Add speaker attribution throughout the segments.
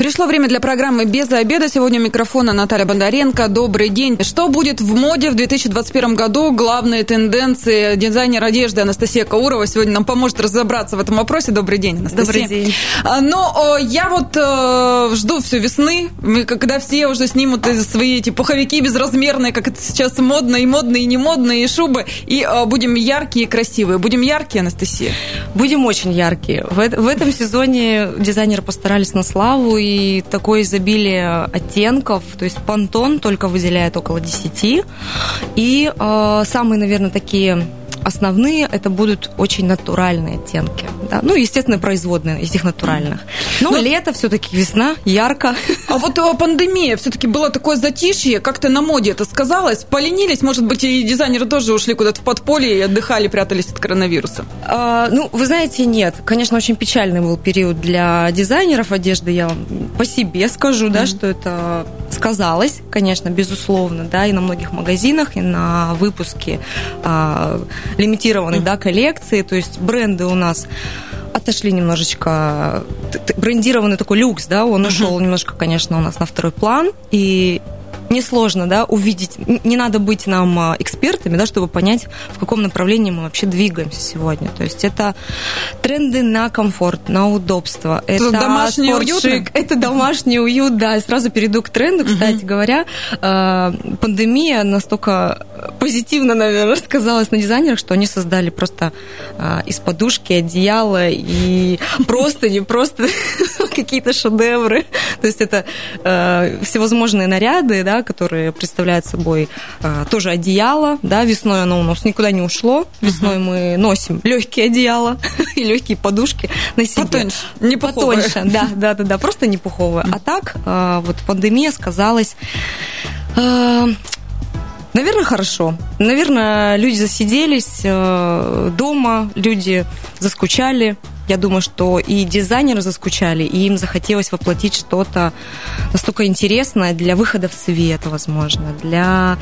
Speaker 1: Пришло время для программы «Без обеда». Сегодня у микрофона Наталья Бондаренко. Добрый день. Что будет в моде в 2021 году? Главные тенденции. Дизайнер одежды Анастасия Каурова сегодня нам поможет разобраться в этом вопросе. Добрый день, Анастасия.
Speaker 2: Добрый день.
Speaker 1: Но я вот э, жду все весны, когда все уже снимут свои эти пуховики безразмерные, как это сейчас модно, и модные, и не модные, и шубы. И э, будем яркие и красивые. Будем яркие, Анастасия?
Speaker 2: Будем очень яркие. В, в этом сезоне дизайнеры постарались на славу, и такое изобилие оттенков, то есть понтон только выделяет около 10. И э, самые, наверное, такие основные это будут очень натуральные оттенки. Да? Ну, естественно, производные из этих натуральных. Но, Но лето, все-таки весна, ярко.
Speaker 1: А вот э, пандемия, все-таки было такое затишье, как-то на моде это сказалось. Поленились, может быть, и дизайнеры тоже ушли куда-то в подполье и отдыхали, прятались от коронавируса?
Speaker 2: А, ну, вы знаете, нет. Конечно, очень печальный был период для дизайнеров одежды. Я по себе скажу, mm-hmm. да, что это сказалось, конечно, безусловно, да, и на многих магазинах, и на выпуске а, лимитированной, да, коллекции. То есть бренды у нас отошли немножечко, брендированный такой люкс, да, он uh-huh. ушел немножко, конечно, у нас на второй план, и несложно, да, увидеть, не надо быть нам а, экспертами, да, чтобы понять, в каком направлении мы вообще двигаемся сегодня. То есть это тренды на комфорт, на удобство, это,
Speaker 1: домашний уют,
Speaker 2: это домашний уют, да. И сразу перейду к тренду, кстати угу. говоря, а, пандемия настолько позитивно, наверное, сказалась на дизайнерах, что они создали просто а, из подушки, одеяла и просто не просто какие-то шедевры. То есть это всевозможные наряды, да, которые представляют собой а, тоже одеяло, да, весной оно у нас никуда не ушло, весной uh-huh. мы носим легкие одеяла и легкие подушки на себе.
Speaker 1: Потоньше, не.
Speaker 2: Потоньше, да, да, да, да, просто не пуховые. А так, а, вот пандемия сказалась а, Наверное, хорошо. Наверное, люди засиделись э, дома, люди заскучали я думаю, что и дизайнеры заскучали, и им захотелось воплотить что-то настолько интересное для выхода в свет, возможно, для...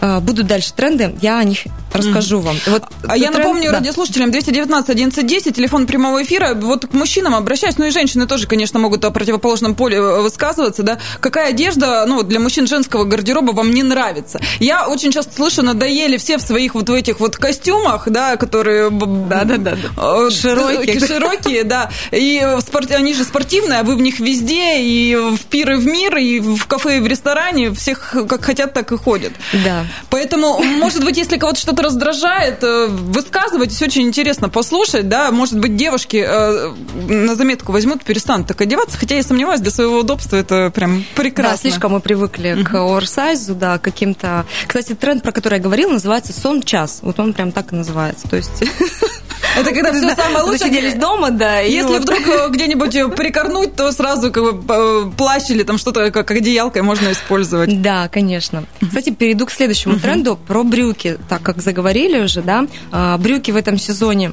Speaker 2: Э, будут дальше тренды, я о них расскажу mm. вам.
Speaker 1: Вот а я тренд... напомню да. радиослушателям 219 1110, телефон прямого эфира. Вот к мужчинам обращаюсь, ну и женщины тоже, конечно, могут о противоположном поле э, высказываться, да. Какая одежда, ну, для мужчин женского гардероба вам не нравится? Я очень часто слышу, надоели все в своих вот в этих вот костюмах, да, которые...
Speaker 2: Да-да-да.
Speaker 1: Э, Широкие широкие, да. И спорт, они же спортивные, а вы в них везде, и в пир, и в мир, и в кафе, и в ресторане. Всех как хотят, так и ходят.
Speaker 2: Да.
Speaker 1: Поэтому, может быть, если кого-то что-то раздражает, э, высказывайтесь, очень интересно послушать, да. Может быть, девушки э, на заметку возьмут, перестанут так одеваться, хотя я сомневаюсь, для своего удобства это прям прекрасно.
Speaker 2: Да, слишком мы привыкли к оверсайзу, да, каким-то... Кстати, тренд, про который я говорила, называется сон-час. Вот он прям так и называется. То есть...
Speaker 1: Это когда все самое лучшее.
Speaker 2: Засиделись дома, да.
Speaker 1: Если вдруг э, где-нибудь э, прикорнуть, то сразу э, плащ или там что-то как одеялкой можно использовать.
Speaker 2: Да, конечно. Кстати, перейду к следующему тренду про брюки. Так как заговорили уже, да, а, брюки в этом сезоне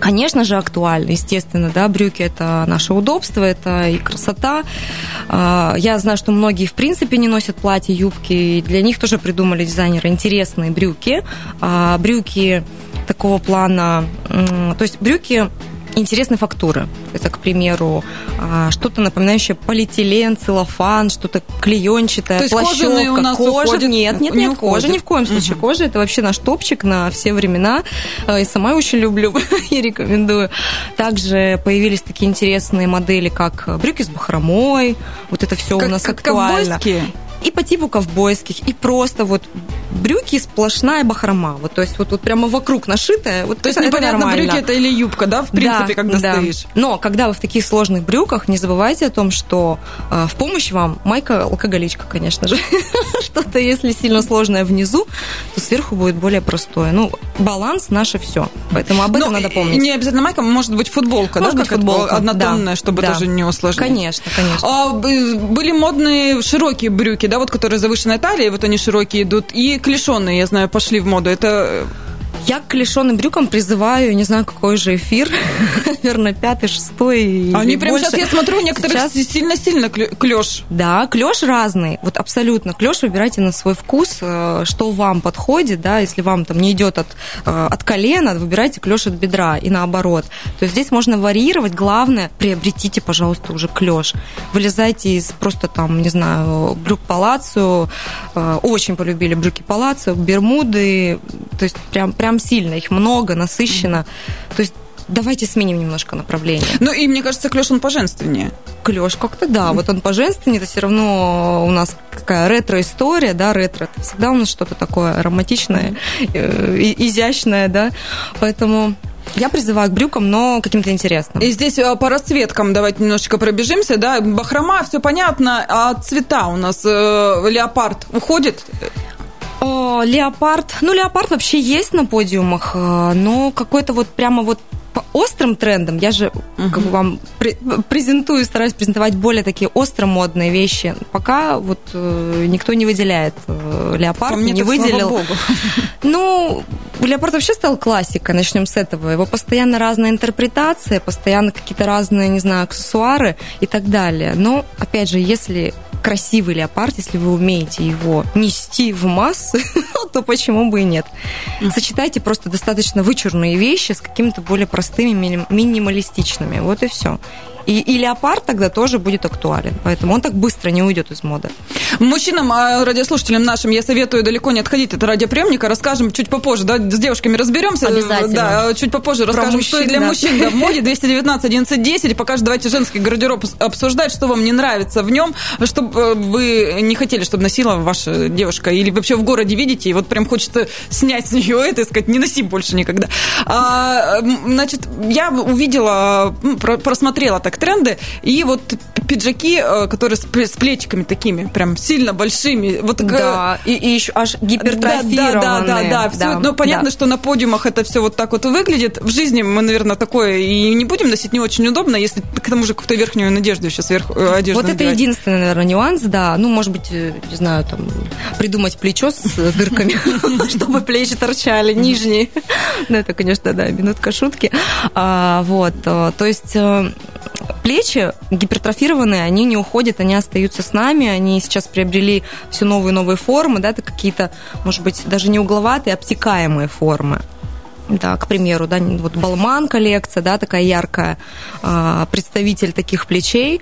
Speaker 2: Конечно же, актуально, естественно, да, брюки это наше удобство, это и красота. А, я знаю, что многие, в принципе, не носят платья, юбки, и для них тоже придумали дизайнеры интересные брюки. А, брюки такого плана, то есть брюки интересной фактуры. Это, к примеру, а, что-то напоминающее полиэтилен, целлофан, что-то клеенчатое, То есть плащевка.
Speaker 1: у нас
Speaker 2: кожа.
Speaker 1: Уходит,
Speaker 2: нет, нет,
Speaker 1: не
Speaker 2: нет, уходит. кожа ни в коем случае. Угу. Кожа это вообще наш топчик на все времена. А, и сама очень люблю и рекомендую. Также появились такие интересные модели, как брюки с бахромой. Вот это все
Speaker 1: как,
Speaker 2: у нас
Speaker 1: как
Speaker 2: актуально.
Speaker 1: Ковбойские?
Speaker 2: И по типу ковбойских, и просто вот брюки сплошная бахрома. Вот, то есть вот, вот прямо вокруг нашитая. Вот
Speaker 1: то есть непонятно, нормально. брюки это или юбка, да, в принципе, да, когда да. стоишь.
Speaker 2: Но когда вы в таких сложных брюках, не забывайте о том, что э, в помощь вам майка алкоголичка, конечно же. Что-то, если сильно сложное внизу, то сверху будет более простое. Ну, баланс наше все. Поэтому об этом Но надо помнить.
Speaker 1: Не обязательно майка, может быть футболка, может да, быть, футболка однотонная, да, чтобы да. тоже не усложнить.
Speaker 2: Конечно, конечно. А,
Speaker 1: были модные широкие брюки, да, вот которые завышенная талия, вот они широкие идут, и клешеные, я знаю, пошли в моду. Это
Speaker 2: Я к клешеным брюкам призываю, не знаю, какой же эфир, наверное, пятый, шестой.
Speaker 1: Они прям сейчас, я смотрю, некоторые сильно-сильно клеш.
Speaker 2: Да, клеш разный, вот абсолютно. Клеш выбирайте на свой вкус, э, что вам подходит, да, если вам там не идет от, э, от колена, выбирайте клеш от бедра и наоборот. То есть здесь можно варьировать, главное, приобретите, пожалуйста, уже клеш. Вылезайте из просто там, не знаю, брюк палаццо, э, очень полюбили брюки палаццо, бермуды, то есть прям, прям сильно, их много, насыщенно. То есть давайте сменим немножко направление.
Speaker 1: Ну и мне кажется, клеш он поженственнее.
Speaker 2: Клеш как-то да, вот он поженственнее, это все равно у нас какая ретро-история, да, ретро, это всегда у нас что-то такое ароматичное, э, изящное, да, поэтому я призываю к брюкам, но каким-то интересным.
Speaker 1: И здесь э, по расцветкам давайте немножечко пробежимся, да, бахрома, все понятно, а цвета у нас э, леопард уходит?
Speaker 2: О, леопард. Ну, леопард вообще есть на подиумах, э, но какой-то вот прямо вот по острым трендам, я же uh-huh. как бы вам презентую, стараюсь презентовать более такие остро модные вещи. Пока вот э, никто не выделяет э, леопард, По не выделил. Богу. Ну, леопард вообще стал классикой, начнем с этого. Его постоянно разная интерпретация, постоянно какие-то разные, не знаю, аксессуары и так далее. Но, опять же, если красивый леопард, если вы умеете его нести в массы, то почему бы и нет. Сочетайте просто достаточно вычурные вещи с какими-то более простыми, минималистичными. Вот и все. И, и леопард тогда тоже будет актуален. Поэтому он так быстро не уйдет из моды.
Speaker 1: Мужчинам, а радиослушателям нашим я советую далеко не отходить от радиоприемника. Расскажем чуть попозже, да, с девушками разберемся.
Speaker 2: Обязательно.
Speaker 1: Да, чуть попозже Про расскажем, мужчин, что и для да. мужчин да, в моде. 219 11 10. И пока же давайте женский гардероб обсуждать, что вам не нравится в нем, чтобы э, вы не хотели, чтобы носила ваша девушка. Или вообще в городе видите, и вот прям хочется снять с нее это и сказать, не носи больше никогда. А, значит, я увидела, просмотрела так тренды. И вот пиджаки, э, которые с, плечиками такими, прям сильно большими. Вот,
Speaker 2: да, и, и еще аж гипертрофированные.
Speaker 1: Да, да, да, да. да. Все, да ну, понятно, да. что на подиумах это все вот так вот выглядит. В жизни мы, наверное, такое и не будем носить не очень удобно, если к тому же какую-то верхнюю надежду еще сверху э, одежду
Speaker 2: Вот надевать. это единственный, наверное, нюанс, да. Ну, может быть, э, не знаю, там, придумать плечо с дырками, чтобы плечи торчали, нижние. Ну, это, конечно, да, минутка шутки. А, вот, то есть плечи гипертрофированные, они не уходят, они остаются с нами, они сейчас приобрели все новые и новые формы, да, какие-то, может быть, даже не угловатые, а обтекаемые формы. Да, к примеру, да, вот Балман коллекция, да, такая яркая, а, представитель таких плечей.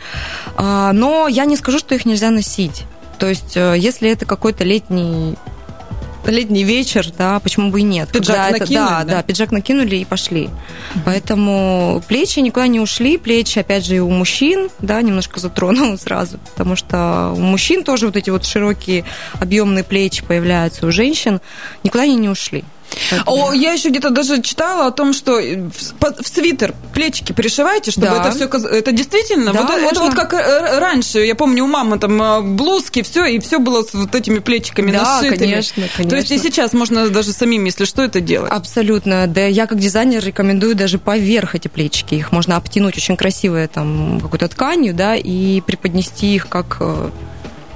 Speaker 2: А, но я не скажу, что их нельзя носить. То есть, э, если это какой-то летний летний вечер, да, почему бы и нет.
Speaker 1: Пиджак
Speaker 2: Когда
Speaker 1: накинули,
Speaker 2: это, да, да, да, пиджак накинули и пошли. Mm-hmm. Поэтому плечи никуда не ушли, плечи, опять же, и у мужчин, да, немножко затронул сразу, потому что у мужчин тоже вот эти вот широкие объемные плечи появляются, у женщин никуда они не ушли.
Speaker 1: О, я еще где-то даже читала о том, что в, в свитер плечики пришивайте, чтобы да. это все это действительно да, вот это вот как раньше. Я помню у мамы там э, блузки, все и все было с вот этими плечиками
Speaker 2: да, нашитыми. конечно, конечно.
Speaker 1: То есть и сейчас можно даже самим, если что, это делать.
Speaker 2: Абсолютно. Да, я как дизайнер рекомендую даже поверх эти плечики. Их можно обтянуть очень красивой там какой-то тканью, да, и преподнести их как э,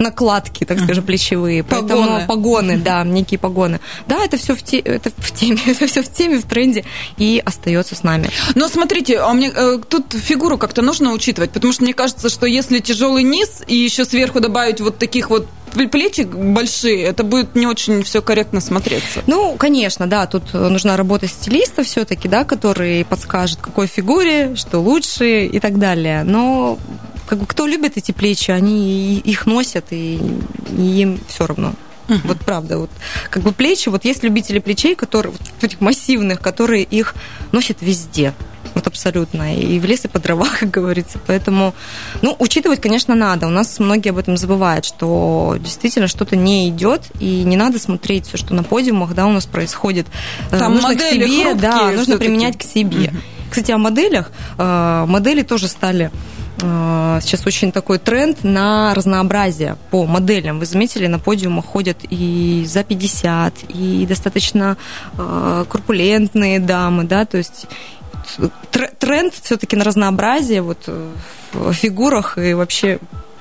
Speaker 2: накладки, так скажем, плечевые.
Speaker 1: Погоны. Поэтому
Speaker 2: погоны, да, некие погоны. Да, это все в, те, это в теме, это все в теме, в тренде и остается с нами.
Speaker 1: Но смотрите, а мне э, тут фигуру как-то нужно учитывать, потому что мне кажется, что если тяжелый низ и еще сверху добавить вот таких вот плечи большие, это будет не очень все корректно смотреться.
Speaker 2: Ну, конечно, да, тут нужна работа стилиста все-таки, да, который подскажет, какой фигуре, что лучше и так далее. Но как бы кто любит эти плечи, они их носят, и, и им все равно. Uh-huh. Вот правда, вот как бы плечи, вот есть любители плечей, которые вот этих массивных, которые их носят везде. Вот абсолютно. И в лес, и по дрова, как говорится. Поэтому, ну, учитывать, конечно, надо. У нас многие об этом забывают, что действительно что-то не идет, и не надо смотреть все, что на подиумах, да, у нас происходит.
Speaker 1: Э, Там нужно
Speaker 2: к себе, да, нужно применять к себе. Uh-huh. Кстати, о моделях. Э, модели тоже стали сейчас очень такой тренд на разнообразие по моделям. Вы заметили, на подиумах ходят и за 50, и достаточно э, корпулентные дамы, да, то есть тренд все-таки на разнообразие вот в фигурах и вообще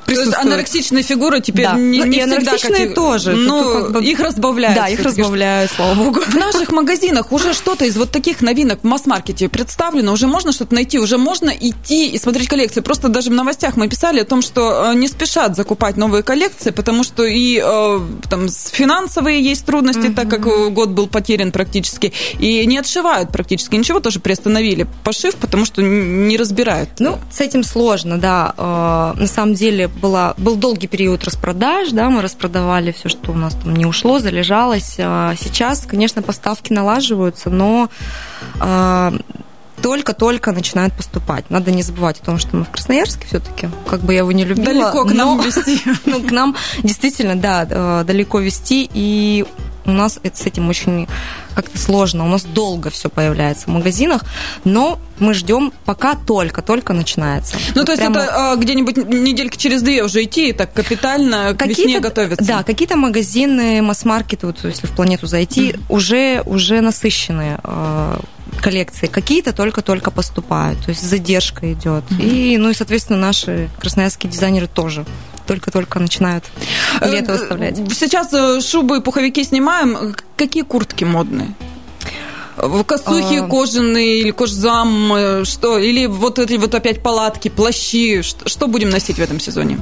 Speaker 1: присутствуют. То есть анорексичные фигуры теперь
Speaker 2: да.
Speaker 1: не,
Speaker 2: ну,
Speaker 1: не
Speaker 2: и
Speaker 1: всегда
Speaker 2: анорексичные
Speaker 1: как...
Speaker 2: тоже.
Speaker 1: Ну, как бы... их разбавляют.
Speaker 2: Да, их разбавляют, слава богу.
Speaker 1: В наших магазинах уже что-то из вот таких новинок в масс-маркете представлено, уже можно что-то найти, уже можно идти и смотреть коллекции. Просто даже в новостях мы писали о том, что э, не спешат закупать новые коллекции, потому что и э, там финансовые есть трудности, mm-hmm. так как год был потерян практически, и не отшивают практически ничего, тоже приостановили пошив, потому что не разбирают.
Speaker 2: Ну, с этим сложно, да. Э, на самом деле была, был долгий период распродаж, да, мы распродавали все, что у нас там не ушло, залежалось. А сейчас, конечно, поставки налаживаются, но э, только-только начинают поступать. Надо не забывать о том, что мы в Красноярске все-таки, как бы я его не любила.
Speaker 1: Далеко к нам вести.
Speaker 2: Ну, к нам действительно, да, э, далеко вести, и у нас это, с этим очень как-то сложно. У нас долго все появляется в магазинах, но мы ждем, пока только-только начинается.
Speaker 1: Ну, вот то есть прямо... это а, где-нибудь недельки через две уже идти и так капитально к весне готовиться?
Speaker 2: Да, какие-то магазины, масс-маркеты, вот если в планету зайти, mm-hmm. уже, уже насыщенные а, коллекции. Какие-то только-только поступают, то есть задержка идет. Mm-hmm. И, ну и, соответственно, наши красноярские дизайнеры тоже только-только начинают э, лето выставлять.
Speaker 1: Сейчас э, шубы и пуховики снимаем. Какие куртки модные? Косухи а... кожаные или кожзам, э, что? Или вот эти вот опять палатки, плащи. Что будем носить в этом сезоне?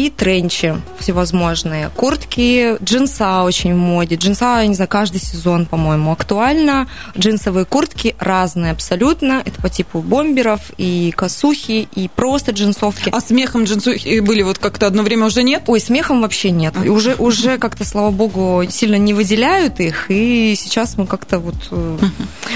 Speaker 2: И тренчи всевозможные. Куртки, джинса очень в моде. Джинса, я не знаю, каждый сезон, по-моему, актуально. Джинсовые куртки разные абсолютно. Это по типу бомберов и косухи, и просто джинсовки.
Speaker 1: А смехом джинсухи были вот как-то одно время уже нет?
Speaker 2: Ой, смехом вообще нет. И уже, уже как-то, слава богу, сильно не выделяют их. И сейчас мы как-то вот э,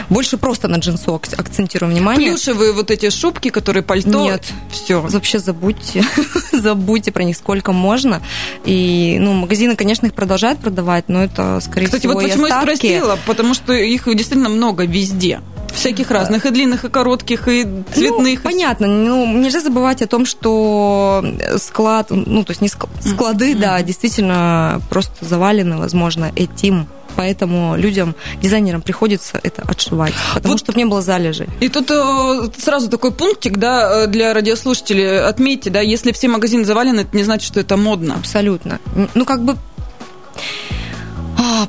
Speaker 2: больше просто на джинсу акцентируем внимание.
Speaker 1: Плюшевые вот эти шубки, которые пальто.
Speaker 2: Нет. Все. Вообще забудьте. забудьте про них сколько можно. И, ну, магазины, конечно, их продолжают продавать, но это, скорее
Speaker 1: Кстати,
Speaker 2: всего,
Speaker 1: вот почему я спросила, потому что их действительно много везде всяких разных, и длинных, и коротких, и цветных.
Speaker 2: Ну, понятно. Ну, нельзя забывать о том, что склад, ну, то есть не склады, mm-hmm. да, действительно просто завалены, возможно, этим поэтому людям, дизайнерам приходится это отшивать, потому вот. что не было залежей.
Speaker 1: И тут э, сразу такой пунктик, да, э, для радиослушателей. Отметьте, да, если все магазины завалены, это не значит, что это модно.
Speaker 2: Абсолютно. Ну, как бы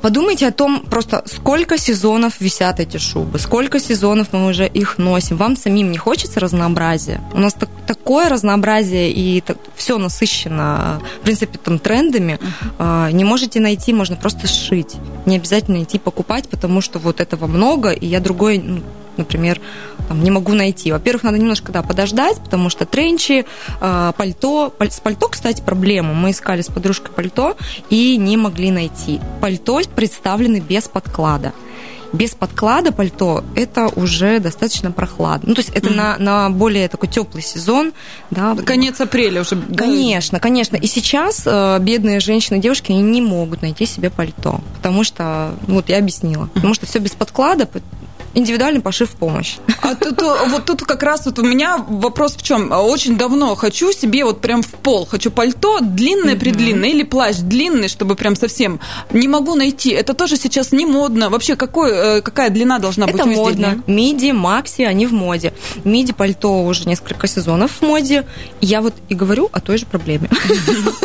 Speaker 2: подумайте о том, просто сколько сезонов висят эти шубы, сколько сезонов мы уже их носим. Вам самим не хочется разнообразия? У нас так, такое разнообразие и так, все насыщено, в принципе, там трендами. Uh-huh. Не можете найти, можно просто сшить. Не обязательно идти покупать, потому что вот этого много, и я другой ну, например, там, не могу найти. Во-первых, надо немножко да, подождать, потому что тренчи, э, пальто. С пальто, кстати, проблема. Мы искали с подружкой пальто и не могли найти. Пальто представлены без подклада без подклада пальто это уже достаточно прохладно. Ну, то есть это mm-hmm. на, на более такой теплый сезон. Да.
Speaker 1: Конец апреля уже.
Speaker 2: Конечно, конечно. И сейчас э, бедные женщины, девушки, они не могут найти себе пальто, потому что, ну, вот я объяснила, потому что все без подклада, индивидуальный пошив в помощь.
Speaker 1: А тут, э, вот тут как раз вот у меня вопрос в чем? Очень давно хочу себе вот прям в пол, хочу пальто длинное, предлинное или плащ длинный, чтобы прям совсем не могу найти. Это тоже сейчас не модно. Вообще какой, э, какая длина должна быть?
Speaker 2: Это модно. Миди, макси, они в моде. Миди пальто уже несколько сезонов в моде. Я вот и говорю о той же проблеме.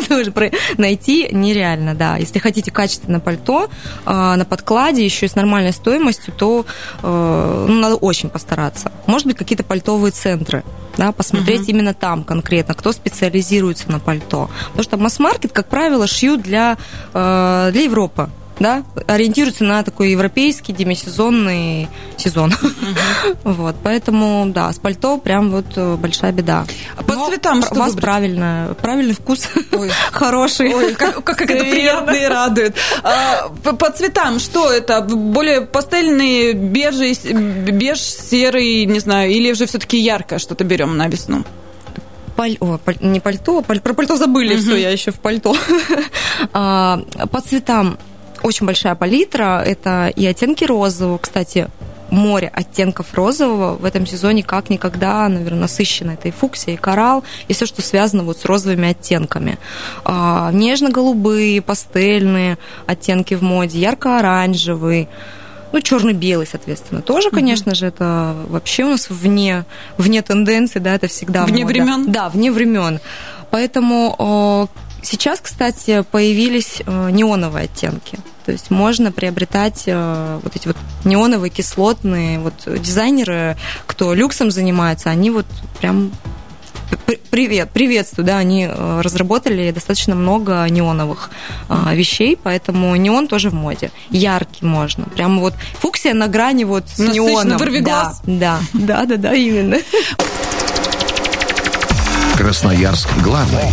Speaker 2: Тоже найти нереально, да. Если хотите качественное пальто а, на подкладе еще и с нормальной стоимостью, то э, ну, надо очень постараться. Может быть, какие-то пальтовые центры, да, посмотреть uh-huh. именно там конкретно, кто специализируется на пальто. Потому что масс-маркет, как правило, шьют для, э, для Европы да, ориентируется на такой европейский демисезонный сезон. Угу. вот, поэтому, да, с пальто прям вот э, большая беда.
Speaker 1: А по Но цветам что У
Speaker 2: вас правильно, правильный вкус, Ой. хороший.
Speaker 1: Ой, как, как это приятно и радует. А, по, по цветам что это? Более пастельные, бежий, беж, серый, не знаю, или уже все-таки яркое что-то берем на весну?
Speaker 2: паль... О, паль... не пальто, паль... про пальто забыли, угу. все, я еще в пальто. а, по цветам очень большая палитра. Это и оттенки розового, кстати, море оттенков розового в этом сезоне как никогда, наверное, насыщено. Это и фуксия, и коралл, и все, что связано вот с розовыми оттенками. А, нежно-голубые, пастельные оттенки в моде, ярко-оранжевый, ну, черно-белый, соответственно, тоже, конечно mm-hmm. же, это вообще у нас вне, вне тенденции, да, это всегда
Speaker 1: Вне
Speaker 2: мода.
Speaker 1: времен?
Speaker 2: Да, вне времен. Поэтому сейчас, кстати, появились неоновые оттенки. То есть можно приобретать вот эти вот неоновые, кислотные. Вот дизайнеры, кто люксом занимается, они вот прям привет, приветствую, да, они э, разработали достаточно много неоновых вещей, поэтому неон тоже в моде. Яркий можно. Прямо вот фуксия на грани вот с
Speaker 1: Насыщенно,
Speaker 2: неоном.
Speaker 1: Вырви глаз.
Speaker 2: Да, да, да, да, именно.
Speaker 3: Красноярск главный.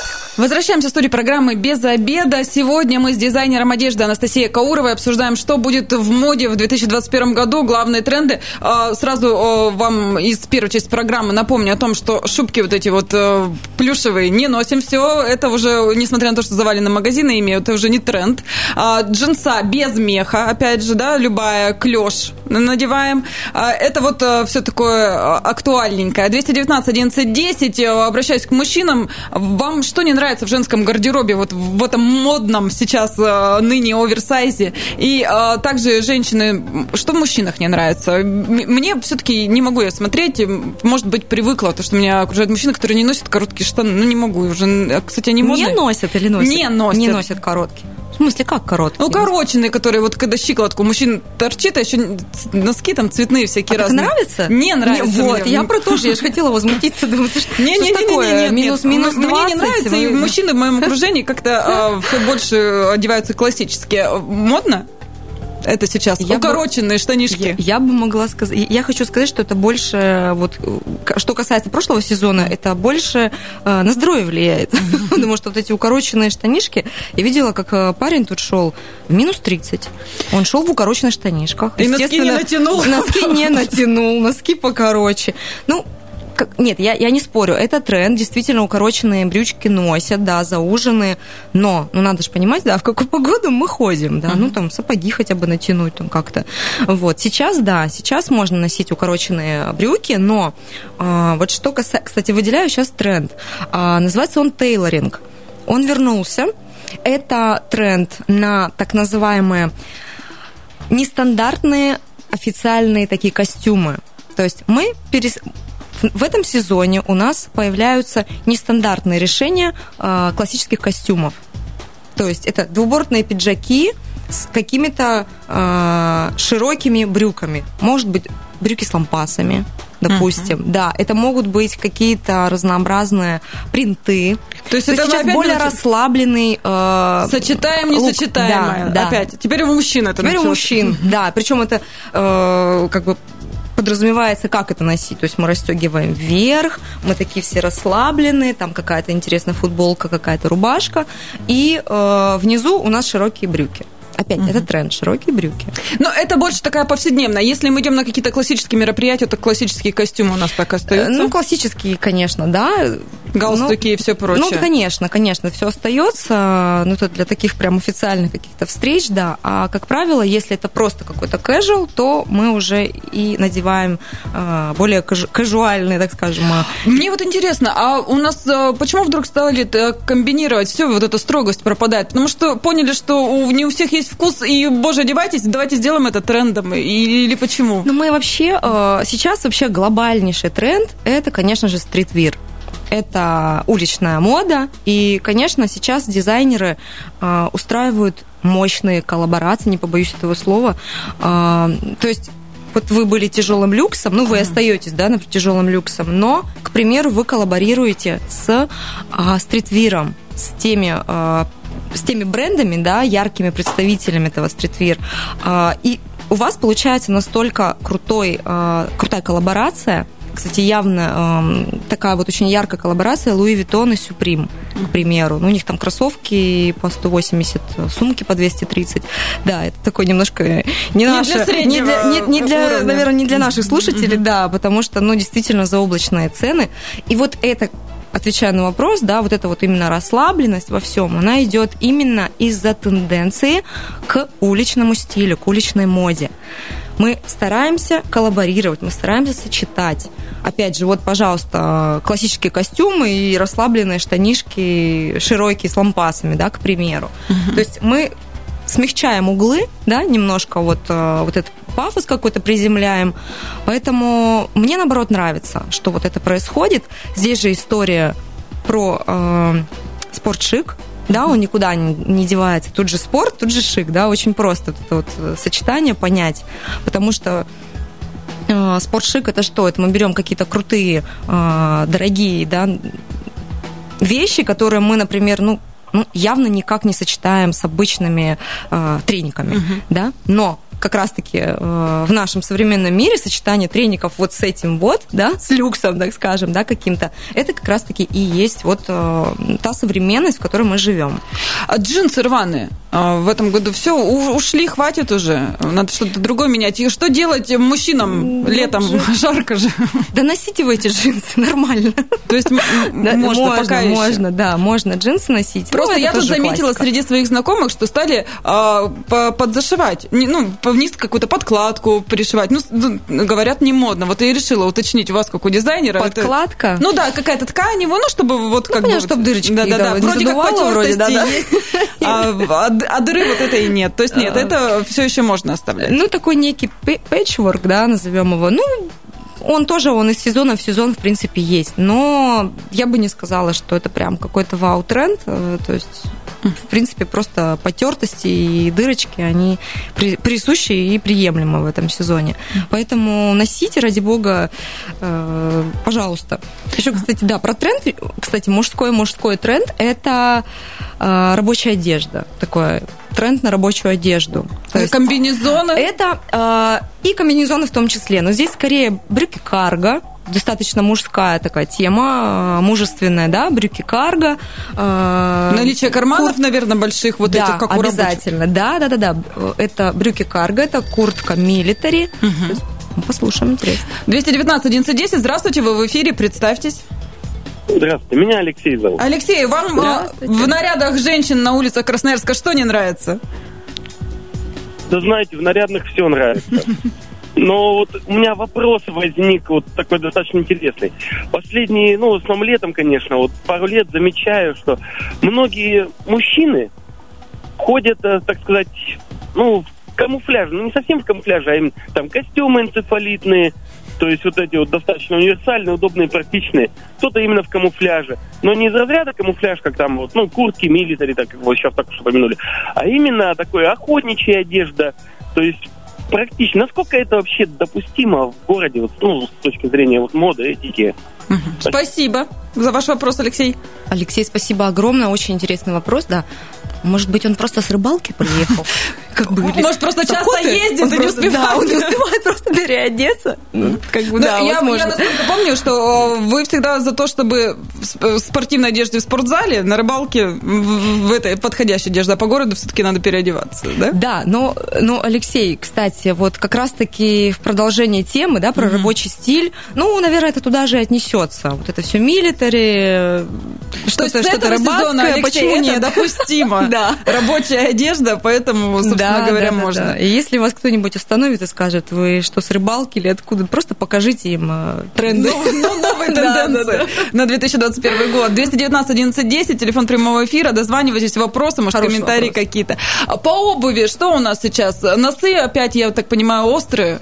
Speaker 1: Возвращаемся в студию программы «Без обеда». Сегодня мы с дизайнером одежды Анастасией Кауровой обсуждаем, что будет в моде в 2021 году, главные тренды. А, сразу вам из первой части программы напомню о том, что шубки вот эти вот э, плюшевые не носим. Все, это уже, несмотря на то, что завалены магазины имеют, это уже не тренд. А, джинса без меха, опять же, да, любая клеш надеваем. А, это вот э, все такое актуальненькое. 219 11 10, обращаюсь к мужчинам. Вам что не нравится? Нравится в женском гардеробе, вот в этом модном сейчас э, ныне оверсайзе. И э, также женщины, что в мужчинах не нравится? Мне все-таки не могу я смотреть, может быть, привыкла, то, что меня окружают мужчины, которые не носят короткие штаны. Ну, не могу уже. Кстати, они модные.
Speaker 2: Не носят или носят?
Speaker 1: Не носят.
Speaker 2: Не носят короткие. В смысле, как короткие?
Speaker 1: Ну, укороченные, которые вот когда щиколотку мужчин торчит, а еще носки там цветные всякие
Speaker 2: а
Speaker 1: разные.
Speaker 2: нравится?
Speaker 1: Не нравится. Не,
Speaker 2: вот, мне. я про то же, я же хотела возмутиться, думаю, что
Speaker 1: не, не, не, такое?
Speaker 2: Не, минус, минус 20.
Speaker 1: Мне не нравится, и мужчины в моем окружении как-то э, все больше одеваются классически. Модно? это сейчас? Я Укороченные бы, штанишки.
Speaker 2: Я, я бы могла сказать... Я хочу сказать, что это больше... Вот, что касается прошлого сезона, это больше э, на здоровье влияет. Потому что вот эти укороченные штанишки... Я видела, как э, парень тут шел минус 30. Он шел в укороченных штанишках.
Speaker 1: И носки не натянул?
Speaker 2: Носки не натянул, носки покороче. Ну, как, нет, я, я не спорю, это тренд, действительно укороченные брючки носят, да, зауженные, но, ну, надо же понимать, да, в какую погоду мы ходим, да, uh-huh. ну, там, сапоги хотя бы натянуть там как-то, вот, сейчас, да, сейчас можно носить укороченные брюки, но а, вот что касается, кстати, выделяю сейчас тренд, а, называется он тейлоринг, он вернулся, это тренд на так называемые нестандартные официальные такие костюмы. То есть мы перес в этом сезоне у нас появляются нестандартные решения э, классических костюмов. То есть это двубортные пиджаки с какими-то э, широкими брюками. Может быть, брюки с лампасами, допустим. Uh-huh. Да, это могут быть какие-то разнообразные принты.
Speaker 1: То есть То это
Speaker 2: сейчас более начали... расслабленный
Speaker 1: э, Сочетаем несочетаемое. Да, да. Опять. Теперь у мужчин это
Speaker 2: Теперь началось. у мужчин, да. Причем это э, как бы подразумевается, как это носить. То есть мы расстегиваем вверх, мы такие все расслабленные, там какая-то интересная футболка, какая-то рубашка, и э, внизу у нас широкие брюки. Опять, угу. это тренд, широкие брюки.
Speaker 1: Но это больше такая повседневная. Если мы идем на какие-то классические мероприятия, то классические костюмы у нас так остаются.
Speaker 2: Ну, классические, конечно, да.
Speaker 1: Галстуки ну, и все прочее.
Speaker 2: Ну, конечно, конечно, все остается. Ну, это для таких прям официальных каких-то встреч, да. А, как правило, если это просто какой-то casual, то мы уже и надеваем э, более кажуальные, так скажем. А.
Speaker 1: Мне вот интересно, а у нас э, почему вдруг стали э, комбинировать все, вот эта строгость пропадает? Потому что поняли, что у, не у всех есть вкус, и, боже, одевайтесь, давайте сделаем это трендом. Или, почему?
Speaker 2: Ну, мы вообще, э, сейчас вообще глобальнейший тренд, это, конечно же, стритвир это уличная мода. И, конечно, сейчас дизайнеры э, устраивают мощные коллаборации, не побоюсь этого слова. Э, то есть вот вы были тяжелым люксом, ну, вы остаетесь, да, например, тяжелым люксом, но, к примеру, вы коллаборируете с а, стритвиром, с теми а, с теми брендами, да, яркими представителями этого стритвир. А, и у вас получается настолько крутой, а, крутая коллаборация, кстати, явно э, такая вот очень яркая коллаборация Луи Vuitton и Supreme, к примеру. Ну, у них там кроссовки по 180, сумки по 230. Да, это такой немножко не,
Speaker 1: не наше... Для
Speaker 2: не
Speaker 1: для,
Speaker 2: не, не для, наверное, не для наших слушателей, mm-hmm. да, потому что, ну, действительно, заоблачные цены. И вот это отвечая на вопрос, да, вот эта вот именно расслабленность во всем, она идет именно из-за тенденции к уличному стилю, к уличной моде. Мы стараемся коллаборировать, мы стараемся сочетать. Опять же, вот, пожалуйста, классические костюмы и расслабленные штанишки широкие с лампасами, да, к примеру. Uh-huh. То есть мы смягчаем углы, да, немножко вот, э, вот этот пафос какой-то приземляем. Поэтому мне, наоборот, нравится, что вот это происходит. Здесь же история про э, спортшик, да, он никуда не, не девается. Тут же спорт, тут же шик, да, очень просто это вот э, сочетание понять, потому что э, спортшик это что? Это мы берем какие-то крутые, э, дорогие, да, вещи, которые мы, например, ну, ну явно никак не сочетаем с обычными э, трениками, uh-huh. да, но как раз-таки э, в нашем современном мире сочетание треников вот с этим вот, да, с люксом, так скажем, да, каким-то, это как раз-таки и есть вот э, та современность, в которой мы живем.
Speaker 1: А джинсы рваные в этом году все, ушли, хватит уже, надо что-то другое менять. И что делать мужчинам ну, летом, джин... жарко же?
Speaker 2: Да носите вы эти джинсы, нормально.
Speaker 1: То есть можно, можно пока
Speaker 2: Можно, еще. да, можно джинсы носить.
Speaker 1: Просто я тут заметила классика. среди своих знакомых, что стали а, подзашивать, ну, вниз какую-то подкладку пришивать. Ну, говорят, не модно. Вот я решила уточнить у вас, как у дизайнера.
Speaker 2: Подкладка?
Speaker 1: Это, ну да, какая-то ткань его, ну, чтобы вот
Speaker 2: ну,
Speaker 1: как
Speaker 2: понятно, бы... чтобы дырочки да, да, да,
Speaker 1: да. Вроде как вроде, да, да. есть, а, а, дыры вот этой нет. То есть нет, а. это все еще можно оставлять.
Speaker 2: Ну, такой некий пэтчворк, да, назовем его. Ну, он тоже, он из сезона в сезон, в принципе, есть. Но я бы не сказала, что это прям какой-то вау-тренд. Э, то есть в принципе, просто потертости и дырочки, они присущи и приемлемы в этом сезоне. Поэтому носите, ради бога, э, пожалуйста. Еще, кстати, да, про тренд, кстати, мужской-мужской тренд – это э, рабочая одежда. Такой тренд на рабочую одежду.
Speaker 1: То есть комбинезоны?
Speaker 2: Это э, и комбинезоны в том числе. Но здесь скорее брюки карго, достаточно мужская такая тема, э, мужественная, да, брюки карго.
Speaker 1: Э, Наличие карманов, кур... наверное, больших вот
Speaker 2: да,
Speaker 1: этих, как
Speaker 2: обязательно. Да, да, да, да. Это брюки карго, это куртка милитари. Угу. Послушаем, интересно.
Speaker 1: 219 1110, здравствуйте, вы в эфире, представьтесь.
Speaker 4: Здравствуйте, меня Алексей зовут.
Speaker 1: Алексей, вам э, в нарядах женщин на улицах Красноярска что не нравится?
Speaker 4: Да знаете, в нарядных все нравится. Но вот у меня вопрос возник вот такой достаточно интересный. Последние, ну, в основном летом, конечно, вот пару лет замечаю, что многие мужчины ходят, э, так сказать, ну, в камуфляже, ну, не совсем в камуфляже, а именно там костюмы энцефалитные, то есть вот эти вот достаточно универсальные, удобные, практичные. Кто-то именно в камуфляже. Но не из разряда камуфляж, как там вот, ну, куртки, милитари, так как вы сейчас так уж упомянули, а именно такой охотничья одежда. То есть практично. Насколько это вообще допустимо в городе, вот, ну, с точки зрения вот, моды, этики?
Speaker 1: Спасибо за ваш вопрос, Алексей.
Speaker 2: Алексей, спасибо огромное. Очень интересный вопрос, да. Может быть, он просто с рыбалки приехал?
Speaker 1: Как бы, Может, просто часто ездит и не успевает.
Speaker 2: Да, он не успевает просто переодеться.
Speaker 1: Как бы, да, я, возможно. Я помню, что э, вы всегда за то, чтобы в спортивной одежде в спортзале, на рыбалке в этой подходящей одежде, а по городу все-таки надо переодеваться, да?
Speaker 2: Да, но, но, Алексей, кстати, вот как раз-таки в продолжении темы, да, про рабочий стиль, ну, наверное, это туда же отнесется. Вот это все милитари,
Speaker 1: что-то, что-то рыбацкое, почему нет? допустимо?
Speaker 2: Да.
Speaker 1: Рабочая одежда, поэтому, собственно да, говоря, да, можно. Да,
Speaker 2: И если вас кто-нибудь остановит и скажет, вы что, с рыбалки или откуда, просто покажите им э, тренды. Ну,
Speaker 1: новые тенденции на 2021 год. 219 11 10, телефон прямого эфира, дозванивайтесь, вопросы, может, комментарии какие-то. По обуви, что у нас сейчас? Носы опять, я так понимаю, острые?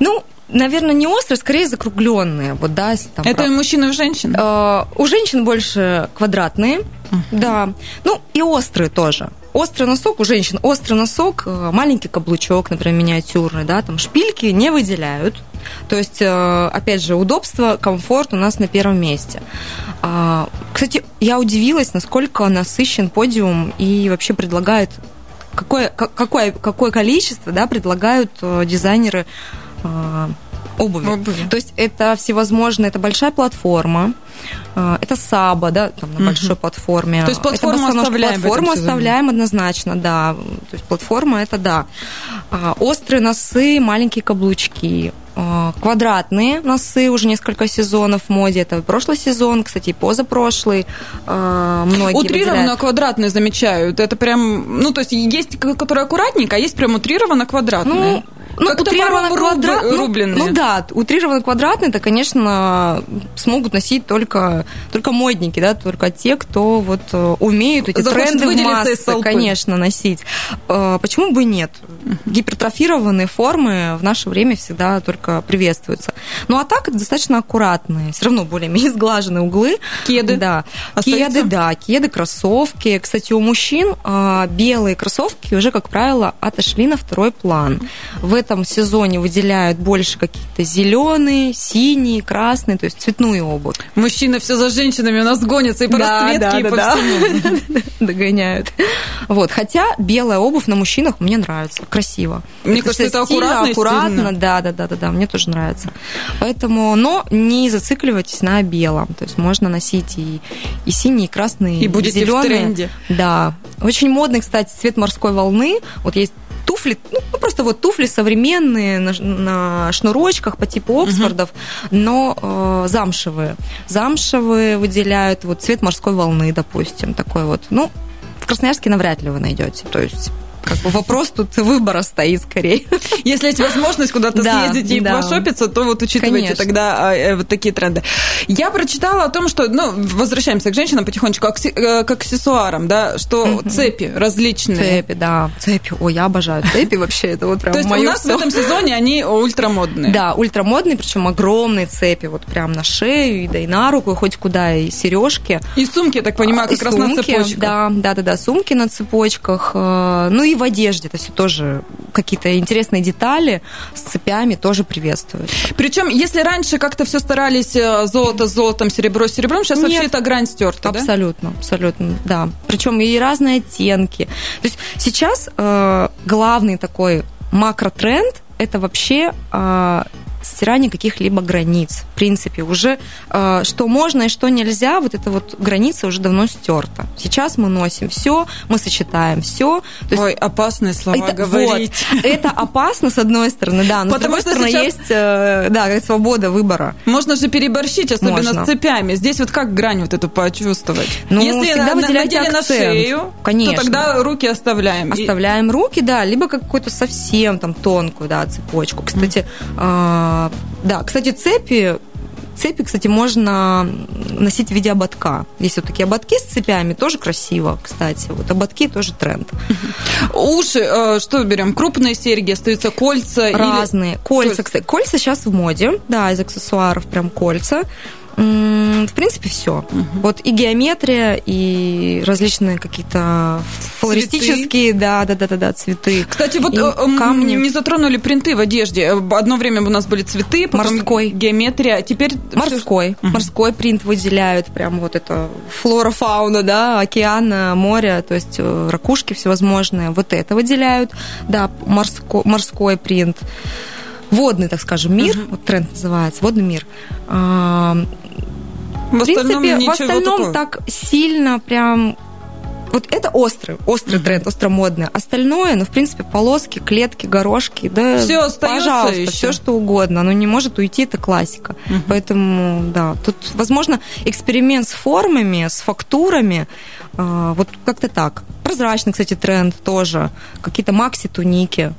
Speaker 2: Ну, наверное, не острые, скорее закругленные. Вот, да,
Speaker 1: там, Это прав... у мужчин и у женщин?
Speaker 2: Э, у женщин больше квадратные, uh-huh. да. Ну, и острые тоже. Острый носок у женщин, острый носок, э, маленький каблучок, например, миниатюрный, да, там шпильки не выделяют. То есть, э, опять же, удобство, комфорт у нас на первом месте. А, кстати, я удивилась, насколько насыщен подиум и вообще предлагает какое, какое, какое количество да, предлагают э, дизайнеры обуви. обуви. То есть это всевозможные, это большая платформа, это Саба, да, там на угу. большой платформе.
Speaker 1: То есть платформу это оставляем?
Speaker 2: Платформу оставляем однозначно, да. То есть платформа это да. А, острые носы, маленькие каблучки, а, квадратные носы уже несколько сезонов в моде. Это прошлый сезон, кстати, позапрошлый. А, многие
Speaker 1: утрированно выделяют. квадратные замечают. Это прям, ну, то есть есть, которые аккуратненько, а есть прям утрированно квадратные.
Speaker 2: Ну, Ну, утрированно
Speaker 1: топором
Speaker 2: квадрат...
Speaker 1: руб-
Speaker 2: ну. Ну, да, утрированно квадратные, это, конечно, смогут носить только, только модники, да, только те, кто вот э, умеют эти
Speaker 1: Захочет
Speaker 2: тренды в массы, конечно, носить. Э, Почему бы нет? Гипертрофированные формы в наше время всегда только приветствуются. Ну, а так это достаточно аккуратные, все равно более-менее сглаженные углы.
Speaker 1: Кеды
Speaker 2: Да.
Speaker 1: остаются?
Speaker 2: Кеды, да, кеды, кроссовки. Кстати, у мужчин а, белые кроссовки уже, как правило, отошли на второй план. В этом сезоне выделяют больше какие-то зеленые, синие, красные, то есть цветную обувь.
Speaker 1: Мужчины все за женщинами у нас гонятся и по расцветке, и по всему.
Speaker 2: Догоняют. Вот. Хотя белая обувь на мужчинах мне нравится, красиво.
Speaker 1: Мне кажется, это
Speaker 2: стильно,
Speaker 1: аккуратно и
Speaker 2: аккуратно, да, да, да, да, да, мне тоже нравится. Поэтому, но не зацикливайтесь на белом. То есть можно носить и, и синие, и красные,
Speaker 1: И будете в тренде.
Speaker 2: Да. Очень модный, кстати, цвет морской волны. Вот есть туфли, ну, просто вот туфли современные на, на шнурочках по типу Оксфордов, но э, замшевые. Замшевые выделяют вот цвет морской волны, допустим, такой вот. Ну, в Красноярске навряд ли вы найдете. То есть как бы вопрос тут выбора стоит скорее.
Speaker 1: Если есть возможность куда-то
Speaker 2: Да,
Speaker 1: съездить и
Speaker 2: да.
Speaker 1: пошопиться, то вот учитывайте
Speaker 2: Конечно.
Speaker 1: тогда а, э, вот такие тренды. Я прочитала о том, что, ну, возвращаемся к женщинам потихонечку, акси- э, к аксессуарам, да, что цепи различные.
Speaker 2: Цепи, да. Цепи. Ой, я обожаю цепи вообще. Это вот прям
Speaker 1: То есть у нас в этом сезоне они ультрамодные.
Speaker 2: Да, ультрамодные, причем огромные цепи, вот прям на шею, и да и на руку, и хоть куда, и сережки.
Speaker 1: И сумки, я так понимаю, как
Speaker 2: И
Speaker 1: раз на цепочках.
Speaker 2: Да, да, да, да, сумки на цепочках. э, Ну и в одежде, это все тоже какие-то интересные детали с цепями тоже приветствуют.
Speaker 1: Причем, если раньше как-то все старались э, золото с золотом, серебро с серебром, сейчас
Speaker 2: Нет.
Speaker 1: вообще эта грань стерта, да?
Speaker 2: Абсолютно, абсолютно, да. Причем и разные оттенки. То есть сейчас э, главный такой макротренд это вообще э, стирание каких-либо границ. В принципе, уже э, что можно и что нельзя, вот эта вот граница уже давно стерта. Сейчас мы носим все, мы сочетаем все.
Speaker 1: Ой, опасные слова
Speaker 2: это,
Speaker 1: говорить.
Speaker 2: вот, это опасно, с одной стороны, да, но
Speaker 1: Потому
Speaker 2: с другой стороны
Speaker 1: сейчас-
Speaker 2: есть э, да, свобода выбора.
Speaker 1: Можно же переборщить, особенно
Speaker 2: Можно.
Speaker 1: с цепями. Здесь вот как грань вот эту почувствовать?
Speaker 2: Ну,
Speaker 1: Если
Speaker 2: всегда
Speaker 1: на- надели на шею,
Speaker 2: Конечно.
Speaker 1: то тогда руки оставляем.
Speaker 2: Оставляем руки, да, либо какую-то совсем там тонкую, да, цепочку. Кстати, а, да, кстати, цепи Цепи, кстати, можно носить в виде ободка. Есть вот такие ободки с цепями, тоже красиво, кстати. Вот ободки тоже тренд.
Speaker 1: Уши, э, что берем? Крупные серьги, остаются кольца? или-
Speaker 2: Разные. Кольца,
Speaker 1: есть-
Speaker 2: кстати. Кольца сейчас в моде, да, из аксессуаров прям кольца. В принципе, все. Вот и геометрия, и различные какие-то флористические, да, да, да, да, да, цветы.
Speaker 1: Кстати, вот
Speaker 2: И
Speaker 1: э,
Speaker 2: камни.
Speaker 1: не затронули принты в одежде. Одно время у нас были цветы, потом
Speaker 2: Морской.
Speaker 1: геометрия, а теперь...
Speaker 2: Морской. Морской принт выделяют, прям вот это флора, фауна, да, океан, море, то есть э, ракушки всевозможные, вот это выделяют, да, морской, морской принт. Водный, так скажем, мир, вот тренд называется, водный мир.
Speaker 1: В
Speaker 2: В принципе, в остальном
Speaker 1: такого.
Speaker 2: так сильно прям... Вот это острый, острый тренд, остромодный. Остальное, ну, в принципе, полоски, клетки, горошки, да,
Speaker 1: Всё остаётся
Speaker 2: пожалуйста,
Speaker 1: ещё.
Speaker 2: все что угодно. Оно не может уйти, это классика. Поэтому, да, тут, возможно, эксперимент с формами, с фактурами, э, вот как-то так. Прозрачный, кстати, тренд тоже. Какие-то макси-туники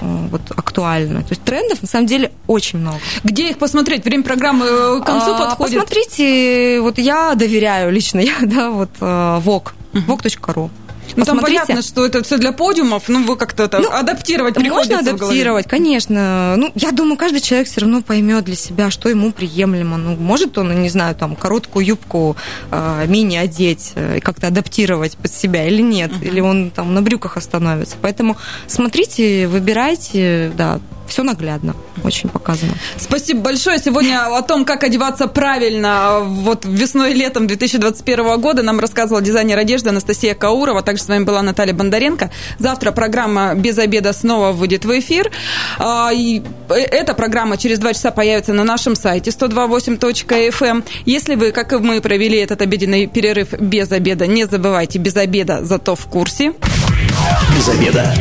Speaker 2: вот актуальны. То есть трендов на самом деле очень много.
Speaker 1: Где их посмотреть? Время программы э, к концу
Speaker 2: А,
Speaker 1: подходит.
Speaker 2: Посмотрите, вот я доверяю лично, я, да, вот э, ВОК, вок.ру.
Speaker 1: Ну, там понятно, что это все для подиумов, ну, вы как-то это
Speaker 2: Ну,
Speaker 1: адаптировать приходится
Speaker 2: Можно адаптировать, конечно. Ну, я думаю, каждый человек все равно поймет для себя, что ему приемлемо. Ну, может он, не знаю, там, короткую юбку э, мини одеть э, и как-то адаптировать под себя или нет, или он там на брюках остановится. Поэтому смотрите, выбирайте, да, все наглядно, очень показано.
Speaker 1: Спасибо большое. Сегодня о том, как одеваться правильно вот весной и летом 2021 года нам рассказывала дизайнер одежды Анастасия Каурова. Также с вами была Наталья Бондаренко. Завтра программа «Без обеда» снова выйдет в эфир. А, и эта программа через два часа появится на нашем сайте 128.fm. Если вы, как и мы, провели этот обеденный перерыв без обеда, не забывайте, без обеда, зато в курсе.
Speaker 3: Без обеда.